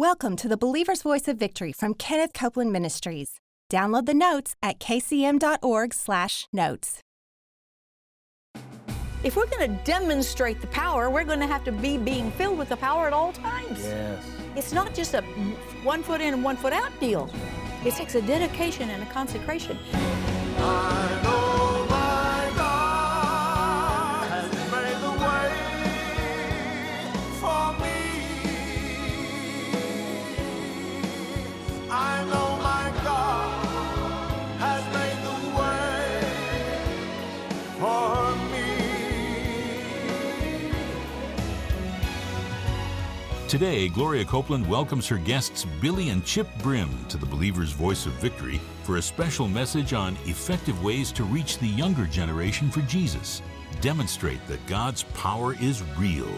Welcome to the Believer's Voice of Victory from Kenneth Copeland Ministries. Download the notes at kcm.org/notes. If we're going to demonstrate the power, we're going to have to be being filled with the power at all times. Yes. It's not just a one foot in and one foot out deal. It takes a dedication and a consecration. I Today, Gloria Copeland welcomes her guests Billye and Chip Brim to the Believer's Voice of Victory for a special message on effective ways to reach the younger generation for Jesus. Demonstrate that God's power is real.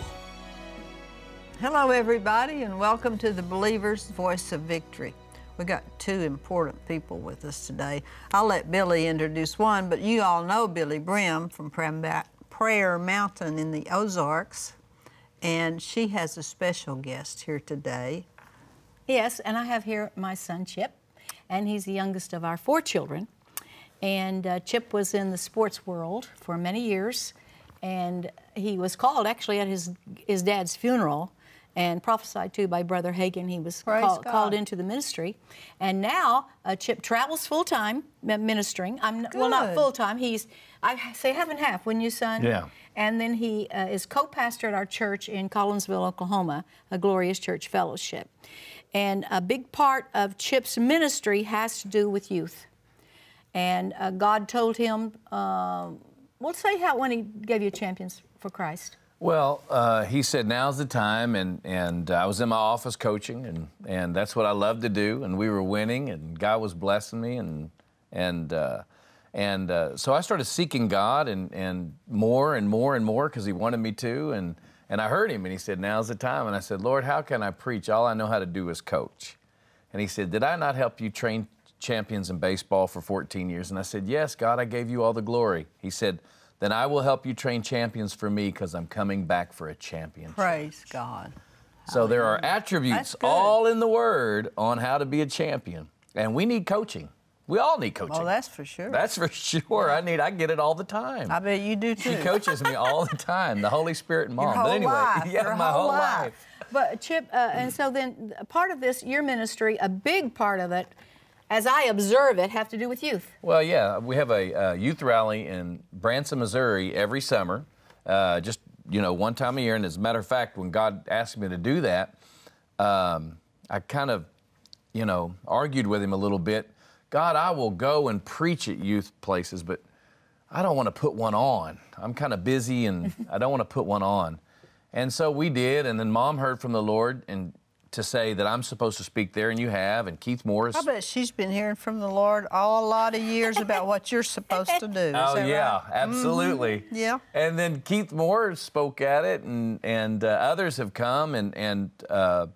Hello, everybody, and welcome to the Believer's Voice of Victory. We got two important people with us today. I'll let Billy introduce one, but you all know Billye Brim from Prayer Mountain in the Ozarks, and she has a special guest here today. Yes, and I have here my son Chip, and he's the youngest of our four children. And uh, Chip was in the sports world for many years, and he was called actually at his his dad's funeral and prophesied to by Brother Hagin. He was call, called into the ministry, and now uh, Chip travels full time ministering. I'm well, not full time. He's I say half and half. When you son, Yeah. and then he uh, is co-pastor at our church in Collinsville, Oklahoma, a Glorious Church Fellowship. And a big part of Chip's ministry has to do with youth. And uh, God told him, um well, say how when He gave you Champions for Christ. Well, uh, he said now's the time, and and I was in my office coaching, and and that's what I love to do, and we were winning, and God was blessing me, and and uh, and uh, so I started seeking God, and and more and more and more because He wanted me to, and and I heard Him, and He said now's the time, and I said, Lord, how can I preach? All I know how to do is coach, and He said, Did I not help you train champions in baseball for 14 years? And I said, Yes, God, I gave you all the glory. He said. Then I will help you train champions for me because I'm coming back for a championship. Praise God. So there are attributes all in the Word on how to be a champion, and we need coaching. We all need coaching. Well, that's for sure. That's for sure. I need. I get it all the time. I bet you do too. she coaches me all the time. The Holy Spirit and mom. Your but whole anyway, life, yeah, your my whole whole life. life. But Chip, uh, and so then part of this, your ministry, a big part of it, as I observe it, have to do with youth. Well, yeah, we have a youth rally in Branson, Missouri every summer, uh, just you know one time a year. And as a matter of fact, when God asked me to do that, um, I kind of, you know, argued with Him a little bit. God, I will go and preach at youth places, but I don't want to put one on. I'm kind of busy and I don't want to put one on. And so we did, and then Mom heard from the Lord and to say that I'm supposed to speak there, and you have, and Keith Morris. I bet she's been hearing from the Lord all a lot of years about what you're supposed to do. Is Oh that yeah, right? absolutely. Yeah. And then Keith Morris spoke at it, and and uh, others have come, and and uh,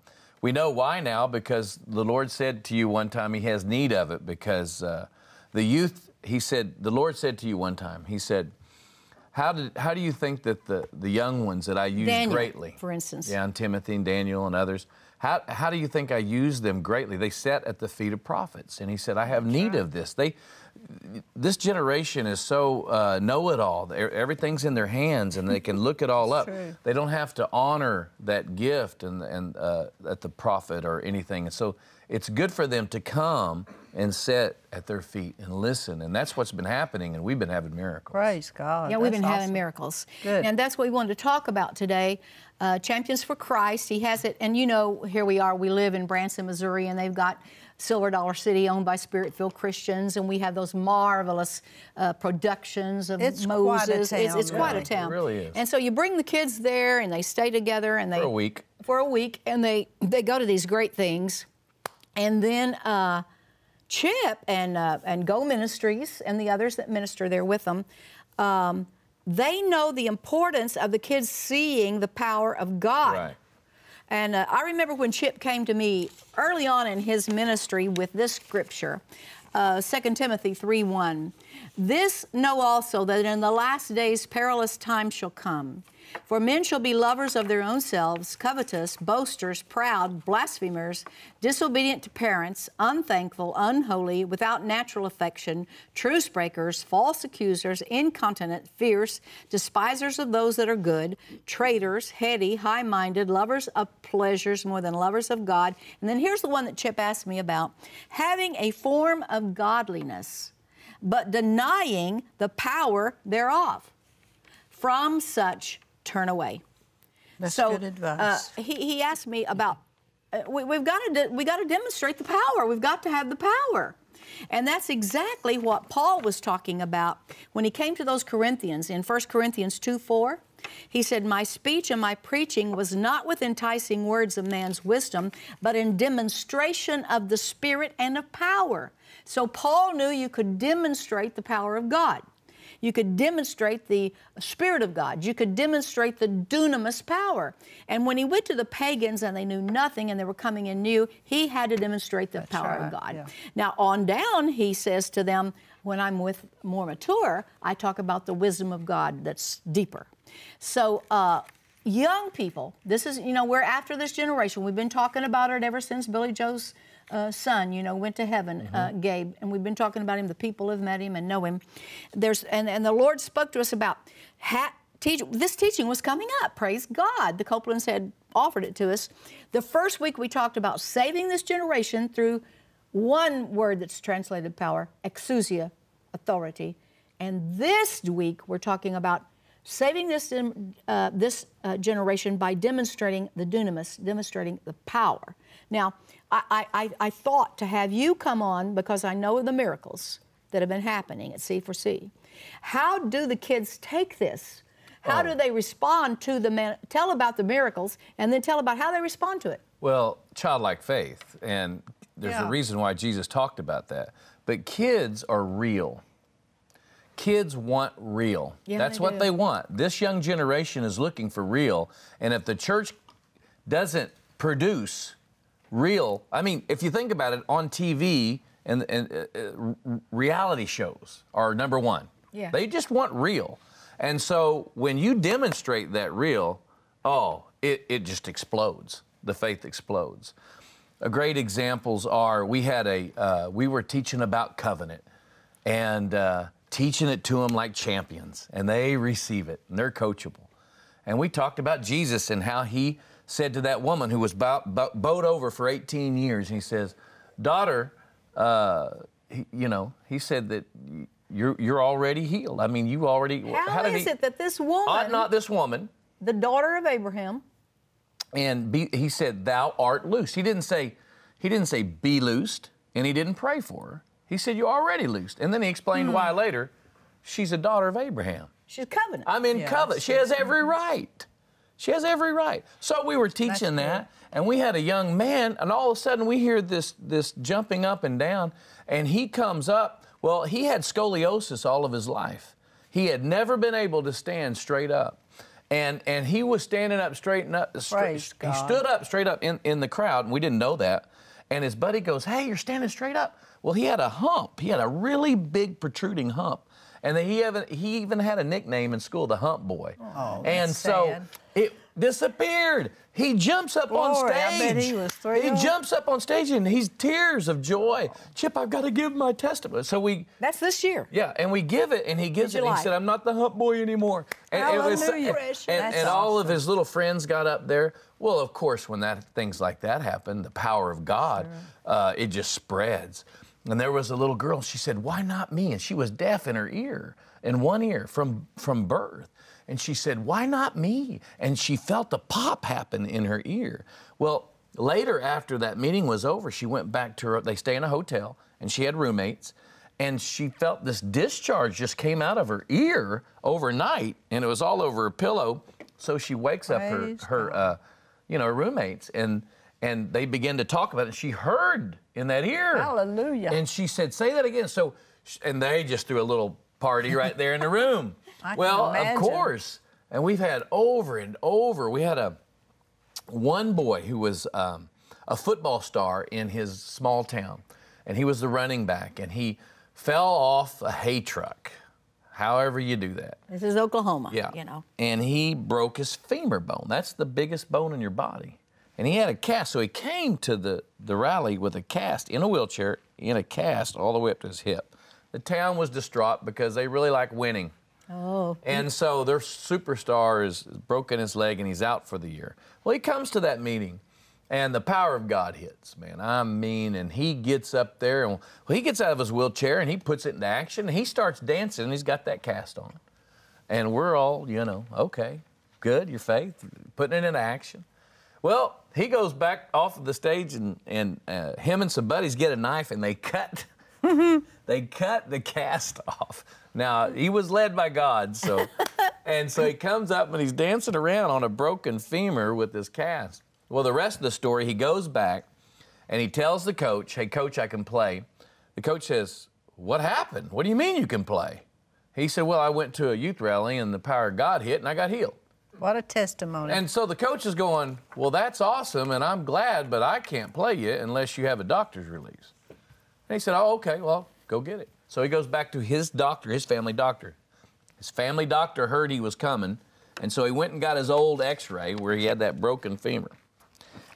we know why now because the Lord said to you one time He has need of it because uh, the youth. He said the Lord said to you one time. He said. How, did, how do you think that the, the young ones that I use Daniel, greatly, for instance. yeah, and Timothy and Daniel and others, how, how do you think I use them greatly? They sat at the feet of prophets, and he said, I have need of this. They, this generation is so uh, know-it-all. Everything's in their hands, and they can look it all up. true. They don't have to honor that gift and and uh, at the prophet or anything. And so it's good for them to come and sit at their feet and listen. And that's what's been happening, and we've been having miracles. Praise God. Yeah, we've That's been having miracles. Good. And that's what we wanted to talk about today. Uh, Champions for Christ, he has it. And you know, here we are, we live in Branson, Missouri, and they've got Silver Dollar City owned by Spirit filled Christians, and we have those marvelous uh, productions of It's quite a Moses. it's town, it's quite a really. town. It really is. And so you bring the kids there, and they stay together, and they. For a week. For a week, and they, they go to these great things. And then uh, Chip and, uh, and Go Ministries and the others that minister there with them, um, they know the importance of the kids seeing the power of God. Right. And uh, I remember when Chip came to me early on in his ministry with this scripture, uh, 2 Timothy 3:1. This know also that in the last days perilous times shall come. For men shall be lovers of their own selves, covetous, boasters, proud, blasphemers, disobedient to parents, unthankful, unholy, without natural affection, truce breakers, false accusers, incontinent, fierce, despisers of those that are good, traitors, heady, high minded, lovers of pleasures more than lovers of God. And then here's the one that Chip asked me about having a form of godliness, but denying the power thereof. From such turn away. That's so, good advice. Uh, he, he asked me about uh, we, we've got to de- we got to demonstrate the power. We've got to have the power. And that's exactly what Paul was talking about when he came to those Corinthians in 1 Corinthians 2 4. He said, My speech and my preaching was not with enticing words of man's wisdom, but in demonstration of the Spirit and of power. So Paul knew you could demonstrate the power of God. You could demonstrate the Spirit of God. You could demonstrate the dunamis power. And when he went to the pagans and they knew nothing and they were coming in new, he had to demonstrate the power right, of God. yeah. Now, on down, he says to them, when I'm with more mature, I talk about the wisdom of God that's deeper. So, uh, young people, this is, you know, we're after this generation. We've been talking about it ever since Billy Joe's uh, son, you know, went to heaven, uh, Gabe, and we've been talking about him. The people have met him and know him. There's, and, and the Lord spoke to us about ha- teach, this teaching was coming up. Praise God. The Copelands had offered it to us. The first week we talked about saving this generation through one word that's translated power, exousia, authority. And this week we're talking about saving this, uh, this uh, generation by demonstrating the dunamis, demonstrating the power. Now, I, I, I thought to have you come on because I know of the miracles that have been happening at C4C. How do the kids take this? How do they respond to the man? Tell about the miracles and then tell about how they respond to it. Well, childlike faith, and there's Yeah. a reason why Jesus talked about that. But kids are real. Kids want real. Yeah, That's they what do. they want. This young generation is looking for real. And if the church doesn't produce real, I mean, if you think about it, on TV and, and uh, uh, reality shows are number one. Yeah. They just want real. And so when you demonstrate that real, oh, it, it just explodes. The faith explodes. A great examples are we had a uh, we were teaching about covenant and uh, teaching it to them like champions, and they receive it and they're coachable. And we talked about Jesus and how he said to that woman who was bow, bow, bowed over for 18 years, he says, "Daughter, uh, he, you know," he said that you're you're already healed. I mean, you already. How did is he, it that this woman, ought not this woman the daughter of Abraham, and be, he said, "Thou art loosed." He didn't say, he didn't say, "Be loosed," and he didn't pray for her. He said, "You're already loosed," and then he explained why hmm. later. She's a daughter of Abraham. she's covenant. I'm in Yeah, covenant. She has every right. She has every right. So we were teaching that, and we had a young man, and all of a sudden we hear this this jumping up and down, and he comes up. Well, he had scoliosis all of his life. He had never been able to stand straight up. And and he was standing up straight and up. stra- he God. stood up straight up in, in the crowd, and we didn't know that. And his buddy goes, Hey, you're standing straight up. Well, he had a hump. He had a really big protruding hump. And he even he even had a nickname in school, the hump boy. Oh, and that's so sad. it disappeared. He jumps up on Glory, stage. I bet he was thrilled. jumps up on stage and he's tears of joy. Chip, I've got to give my testimony. So we That's this year. yeah, and we give it, and he gives it. And he said, "I'm not the hump boy anymore." And Hallelujah. and, Precious. and, That's and all of his little friends got up there. Well, of course, when that things like that happen, the power of God, uh, it just spreads. And there was a little girl. She said, "Why not me?" And she was deaf in her ear, in one ear from from birth. And she said, "Why not me?" And she felt a pop happen in her ear. Well, later after that meeting was over, she went back to her. They stay in a hotel, and she had roommates and she felt this discharge just came out of her ear overnight, and it was all over her pillow. So she wakes up her her uh, you know roommates, and and they begin to talk about it. She heard in that ear. Hallelujah. And she said, "Say that again." So, and they just threw a little party right there in the room. Well, of course. And we've had over and over. We had a one boy who was um, a football star in his small town, and he was the running back, and he fell off a hay truck. However you do that. This is Oklahoma. Yeah. You know. And he broke his femur bone. That's the biggest bone in your body. And he had a cast. So he came to the, the rally with a cast in a wheelchair, in a cast all the way up to his hip. The town was distraught because they really like winning. Oh. And so their superstar is broken his leg and he's out for the year. Well, he comes to that meeting and the power of God hits, man. I mean, and he gets up there and well, he gets out of his wheelchair and he puts it into action and he starts dancing and he's got that cast on. And we're all, you know, okay, good, your faith, putting it into action. Well, he goes back off of the stage and, and uh, him and some buddies get a knife and they cut they cut the cast off. Now he was led by God, so and so he comes up and he's dancing around on a broken femur with this cast. Well, the rest of the story, he goes back and he tells the coach, "Hey, coach, I can play." The coach says, "What happened? What do you mean you can play?" He said, "Well, I went to a youth rally and the power of God hit and I got healed." What a testimony. And so the coach is going, Well, that's awesome, and I'm glad, but I can't play you unless you have a doctor's release. And he said, Oh, okay, well, go get it. So he goes back to his doctor, his family doctor. His family doctor heard he was coming, and so he went and got his old x ray where he had that broken femur.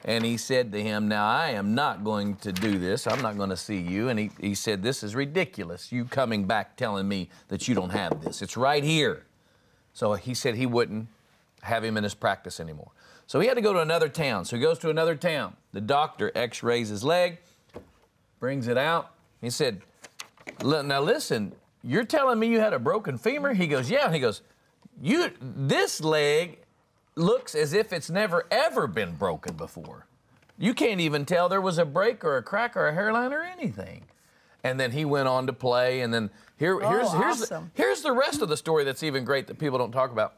And he said to him, Now I am not going to do this. I'm not going to see you. And he, he said, This is ridiculous. You coming back telling me that you don't have this. It's right here. So he said he wouldn't have him in his practice anymore. So he had to go to another town. So he goes to another town. The doctor x rays his leg, brings it out. He said, Now listen, you're telling me you had a broken femur? He goes, Yeah. And he goes, you, This leg looks as if it's never ever been broken before. You can't even tell there was a break or a crack or a hairline or anything. And then he went on to play. And then here, oh, here's, here's, awesome. here's the rest of the story that's even great that people don't talk about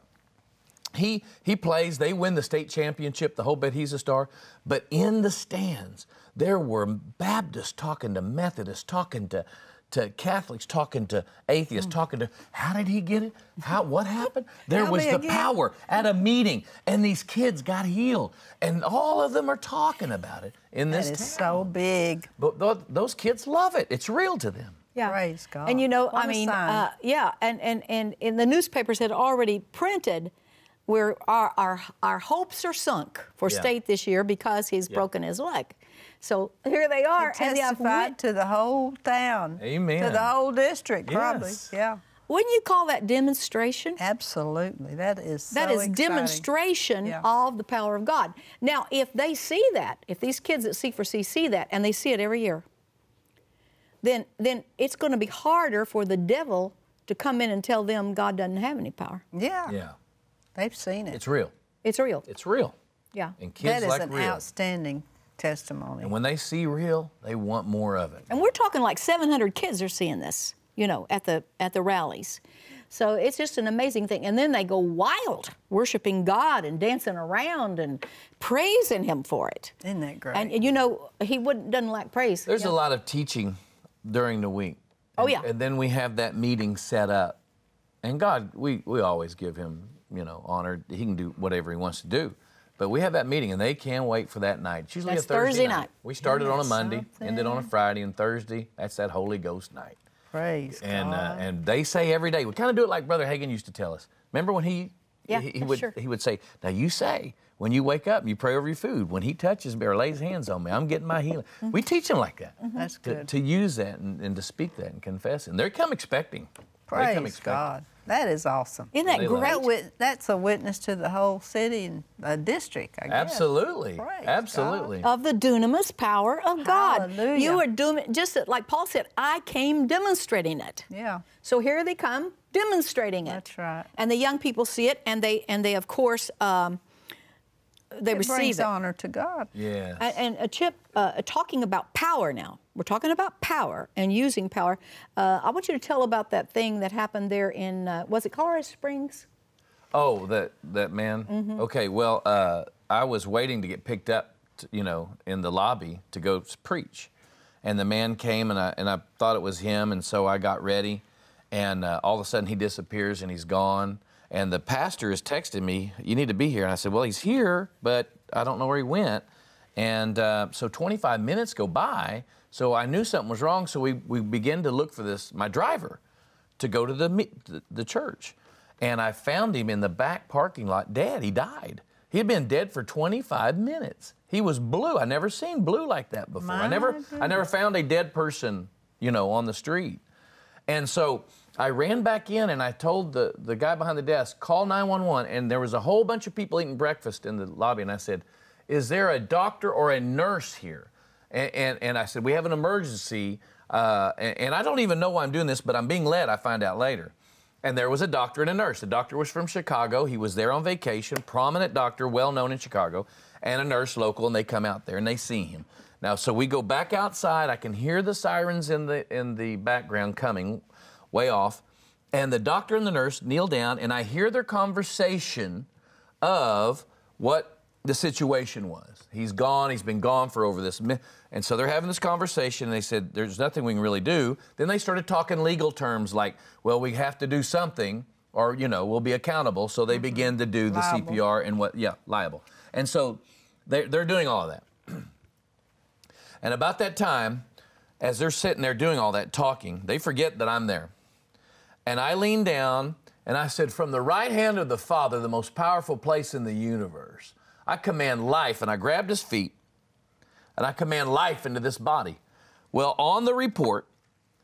he he plays they win the state championship the whole bit he's a star but in the stands there were baptists talking to methodists talking to to catholics talking to atheists talking to how did he get it how what happened there was the again. power at a meeting and these kids got healed and all of them are talking about it in this is town so big. but tho- those kids love it it's real to them Yeah. Praise God. And you know, What I a mean, uh, yeah, and, and, and in the newspapers had already printed where our, our, our hopes are sunk for Yeah. state this year because he's broken his leg. So here they are. It and they testified wit- to the whole town. Amen. To the whole district, probably. Yeah. wouldn't you call that demonstration? Absolutely. That is That so is exciting. demonstration Yeah. of the power of God. Now, if they see that, if these kids at C4C see that, and they see it every year, then then it's going to be harder for the devil to come in and tell them God doesn't have any power. Yeah. yeah They've seen it. it's real It's real. it's real Yeah. and kids that is like an real outstanding testimony. and when they see real they want more of it And we're talking like 700 kids are seeing this, you know, at the at the rallies. So it's just an amazing thing. And then they go wild, worshiping God and dancing around and praising Him for it. Isn't that great? And, and you know, He wouldn't doesn't lack praise. There's Yeah. a lot of teaching during the week. Oh, And- yeah. And then we have that meeting set up. And God, we, we always give him, you know, honored. He can do whatever he wants to do. But we have that meeting and they can't wait for that night. It's usually That's a Thursday, Thursday night. We started on a Isn't that Monday, ended on a Friday, and Thursday, that's that Holy Ghost night. Praise And uh, and they say every day, we kind of do it like Brother Hagin used to tell us. Remember when he Yeah, he, he would sure. he would say, Now you say when you wake up, you pray over your food. When he touches me or lays hands on me, I'm getting my healing. Mm-hmm. We teach them like that. That's To, good. to use that and, and to speak that and confess it. And they come expecting. they come Praise expecting. God. That is awesome. Isn't that great? That wit- that's a witness to the whole city and uh, district, I guess. Absolutely. Praise Absolutely. Of the dunamis power of God. Hallelujah. You are doing just like Paul said, I came demonstrating it. Yeah. So here they come demonstrating it. That's right. And the young people see it, and they and they of course um, they It receive brings it. honor to God. Yes. And, and a chip uh, talking about power now. We're talking about power and using power. Uh, I want you to tell about that thing that happened there in uh, was it Colorado Springs? Oh, that that man. Mm-hmm. Okay, well, uh, I was waiting to get picked up, to, you know, in the lobby to go preach, and the man came, and I and I thought it was him, and so I got ready, and uh, all of a sudden he disappears and he's gone, and the pastor is texting me, "You need to be here," and I said, "Well, he's here, but I don't know where he went," and uh, so 25 minutes go by, so I knew something was wrong, so we we begin to look for this my driver to go to the, the the church, and I found him in the back parking lot dead. He died. He had been dead for 25 minutes. He was blue. I never seen blue like that before. I My never I never found a dead person, you know, on the street. And so I ran back in and I told the, the guy behind the desk, call 911. And there was a whole bunch of people eating breakfast in the lobby. And I said, Is there a doctor or a nurse here? And, and, and I said, We have an emergency. Uh, and, and I don't even know why I'm doing this, but I'm being led, I find out later. And there was a doctor and a nurse. The doctor was from Chicago. He was there on vacation, prominent doctor, well known in Chicago, and a nurse local, and they come out there and they see him. Now, so we go back outside. I can hear the sirens in the in the background coming, way off, and the doctor and the nurse kneel down, and I hear their conversation of what the situation was. He's gone. He's been gone for over this. mi- And so they're having this conversation, and they said, There's nothing we can really do. Then they started talking legal terms like, Well, we have to do something, or, you know, we'll be accountable. So they mm-hmm. begin to do the Liable. CPR and what, yeah, liable. And so they're, they're doing all of that. and about that time, as they're sitting there doing all that talking, they forget that I'm there. And I leaned down and I said, From the right hand of the Father, the most powerful place in the universe, I command life. And I grabbed his feet and I command life into this body. Well, on the report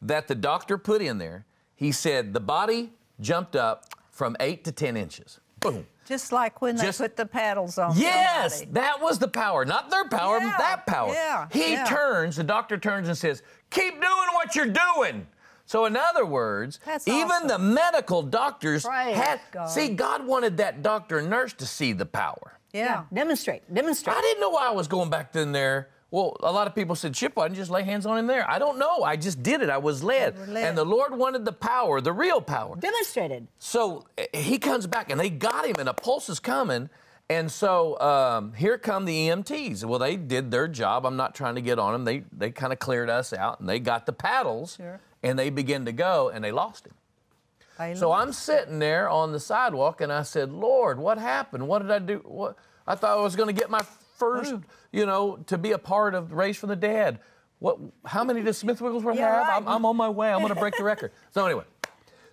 that the doctor put in there, he said the body jumped up from eight to 10 inches. Boom. Just like when they put the paddles on. Yes, somebody. that was the power, not their power, Yeah, that power. yeah, he yeah. turns, the doctor turns and says, Keep doing what you're doing. So, in other words, That's even awesome. the medical doctors Praise had. God. See, God wanted that doctor and nurse to see the power. Yeah. Demonstrate. Demonstrate. I didn't know why I was going back in there. Well, a lot of people said, Chip, why didn't you just lay hands on him there? I don't know. I just did it. I was led. Led. And the Lord wanted the power, the real power. Demonstrated. So eh, he comes back and they got him, and a pulse is coming. And so um, here come the EMTs. Well, they did their job. I'm not trying to get on them. They they kind of cleared us out, and they got the paddles, Sure. and they begin to go, and they lost him. I So know. I'm sitting there on the sidewalk, and I said, "Lord, what happened? What did I do? What? I thought I was going to get my first, you know, to be a part of Raised from the Dead. What? How many does Smith Wigglesworth Yeah, have? right. I'm, I'm on my way. I'm going to break the record. So anyway,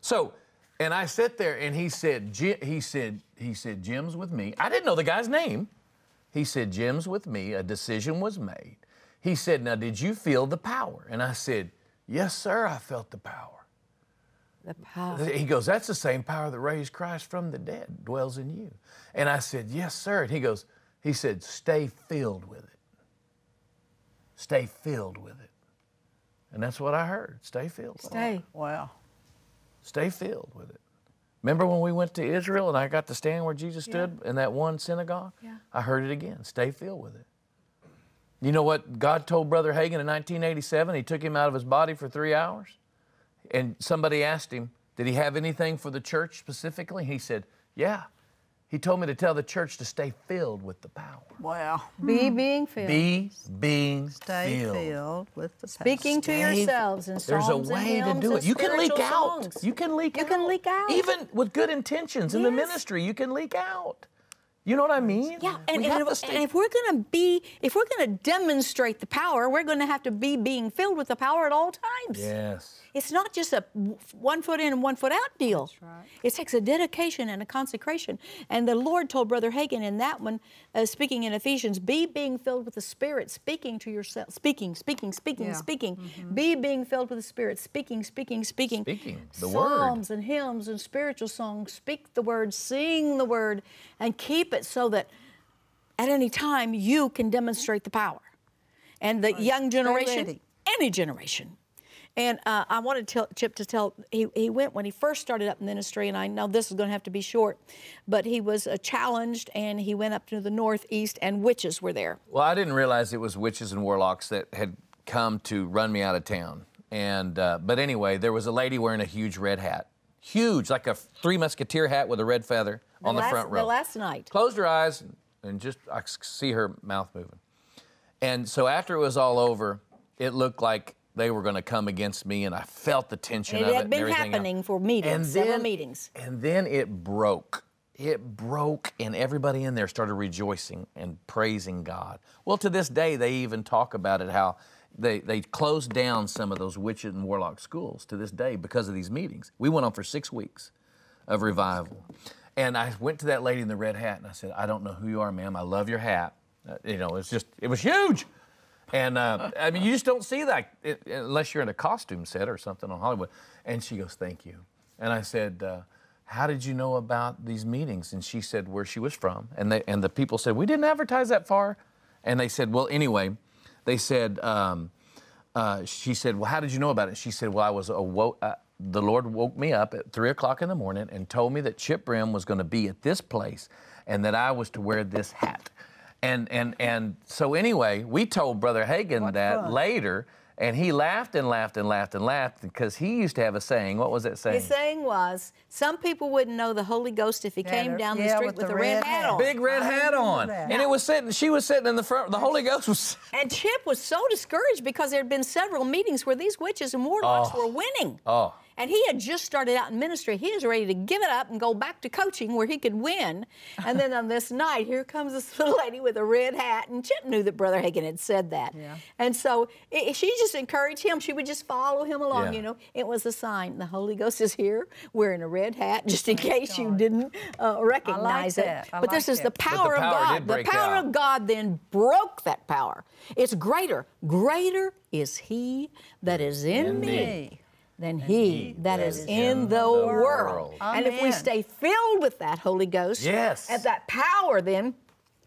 so, and I sit there, and he said, he said, he said, Jim's with me. I didn't know the guy's name. He said, Jim's with me. A decision was made. He said, Now, did you feel the power? And I said, Yes, sir, I felt the power. The power. He goes, That's the same power that raised Christ from the dead dwells in you. And I said, Yes, sir. And he goes, He said, Stay filled with it. Stay filled with it. And that's what I heard. Stay filled. with it. Stay. Wow. Stay filled with it. Remember when we went to Israel and I got to stand where Jesus stood in that one synagogue? Yeah. I heard it again. Stay filled with it. You know what God told Brother Hagin in 1987? He took him out of his body for three hours. And somebody asked him, Did he have anything for the church specifically? He said, Yeah. He told me to tell the church to stay filled with the power. Wow. Be hmm. being filled. Be being Stay filled. filled with the Speaking to yourselves in There's a psalms and way to do it. You can leak spiritual out. You can leak You out. You can leak out. Even with good intentions in the ministry, you can leak out. You know what I mean? Yeah, and, and, if, and if we're going to be, if we're going to demonstrate the power, we're going to have to be being filled with the power at all times. Yes. It's not just a one foot in and one foot out deal. That's right. It takes a dedication and a consecration. And the Lord told Brother Hagin in that one, uh, speaking in Ephesians, be being filled with the Spirit, speaking to yourself, speaking, speaking, speaking, Yeah. speaking. Be being filled with the Spirit, speaking, speaking, speaking. Speaking, the word. Psalms and hymns and spiritual songs. Speak the word, sing the word, and keep it so that at any time you can demonstrate the power. And the young generation, any generation. And uh, I wanted to tell, Chip to tell, he, he went when he first started up ministry, and I know this is going to have to be short, but he was uh, challenged and he went up to the northeast, and witches were there. Well, I didn't realize it was witches and warlocks that had come to run me out of town. And uh, but anyway, there was a lady wearing a huge red hat, huge, like a Three Musketeer hat with a red feather on the front row. The last night. closed her eyes and just I see her mouth moving. And so after it was all over, it looked like they were going to come against me, and I felt the tension It of it. had and been everything else. happening for meetings, And several then- meetings. And then it broke. It broke, and everybody in there started rejoicing and praising God. Well, to this day, they even talk about it how, they they closed down some of those witch and warlock schools to this day because of these meetings. We went on for six weeks of revival, and I went to that lady in the red hat and I said, "I don't know who you are, ma'am. I love your hat. Uh, you know, it's just it was huge." And uh, I mean, you just don't see that it, unless you're in a costume set or something on Hollywood. And she goes, "Thank you." And I said, uh, "How did you know about these meetings?" And she said where she was from. And they, and the people said, "We didn't advertise that far." And they said, "Well, anyway," they said. Um, uh, she said, "Well, how did you know about it?" She said, "Well, I was awoke. The Lord woke me up at three o'clock in the morning and told me that Chip Brim was going to be at this place, and that I was to wear this hat." And and and so anyway, we told Brother Hagin that fun. later, and he laughed and laughed and laughed and laughed because he used to have a saying. What was that saying? His saying was, some people wouldn't know the Holy Ghost if he Yeah, came the- down the street with with, the a red, red hat hat. on. Big red I hat on, that. and it was sitting. She was sitting in the front. The Holy Ghost was. And Chip was so discouraged because there had been several meetings where these witches and warlocks oh. were winning. Oh. And he had just started out in ministry. He was ready to give it up and go back to coaching where he could win. And then on this night, here comes this little lady with a red hat. And Chip knew that Brother Hagin had said that. Yeah. And so i she just encouraged him. She would just follow him along, Yeah. you know. It was a sign. The Holy Ghost is here wearing a red hat, just in case you didn't uh, recognize it. that. I but this like is the that. power, power of God. did The power out. of God then broke that power. It's greater. Greater is He that is in, me, me than He that is in the world. And if we stay filled with that Holy Ghost, Yes. at that power, then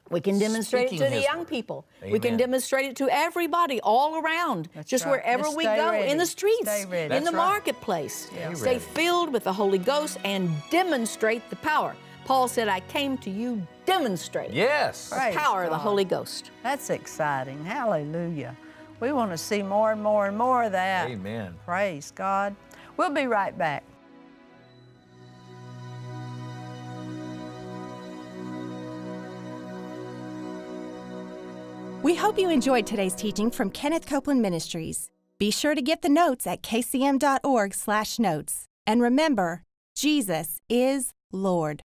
we can demonstrate it to the young word. people. We can demonstrate it to everybody all around, just right. wherever Just we go, ready. in the streets, in That's the right. marketplace. Stay Stay filled with the Holy Ghost and demonstrate the power. Paul said, I came to you demonstrate Yes. Praise the power of the Holy Ghost. That's exciting. Hallelujah. We want to see more and more and more of that. Amen. Praise God. We'll be right back. We hope you enjoyed today's teaching from Kenneth Copeland Ministries. Be sure to get the notes at kcm.org/notes. And remember, Jesus is Lord.